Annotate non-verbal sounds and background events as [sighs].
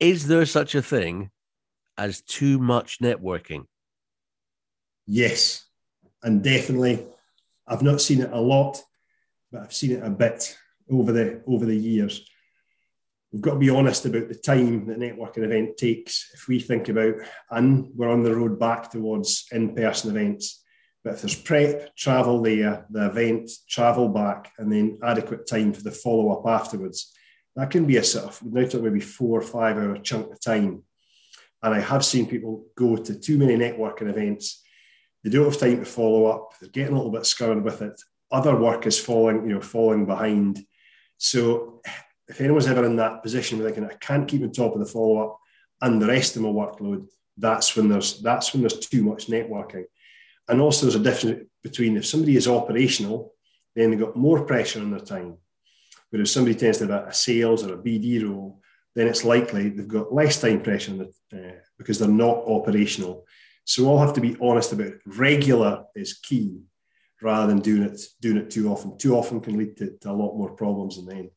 Is there such a thing as too much networking? Yes, and definitely. I've not seen it a lot, but I've seen it a bit over the over the years. We've got to be honest about the time that networking event takes. If we think about, and we're on the road back towards in-person events, but if there's prep, travel there, the event, travel back, and then adequate time for the follow-up afterwards, that can be a sort of now maybe four or five hour chunk of time. And I have seen people go to too many networking events. They don't have time to follow up. They're getting a little bit scurried with it. Other work is falling, you know, falling behind. So [sighs] if anyone's ever in that position where they can, I can't keep on top of the follow up and the rest of my workload, that's when there's that's when there's too much networking. And also there's a difference between if somebody is operational, then they've got more pressure on their time. But if somebody tends to have a sales or a BD role, then it's likely they've got less time pressure the, uh, because they're not operational. So we'll have to be honest about it. Regular is key rather than doing it doing it too often. Too often can lead to, to a lot more problems in the end.